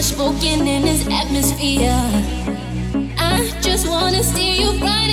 much spoken in this atmosphere. I just wanna see you bright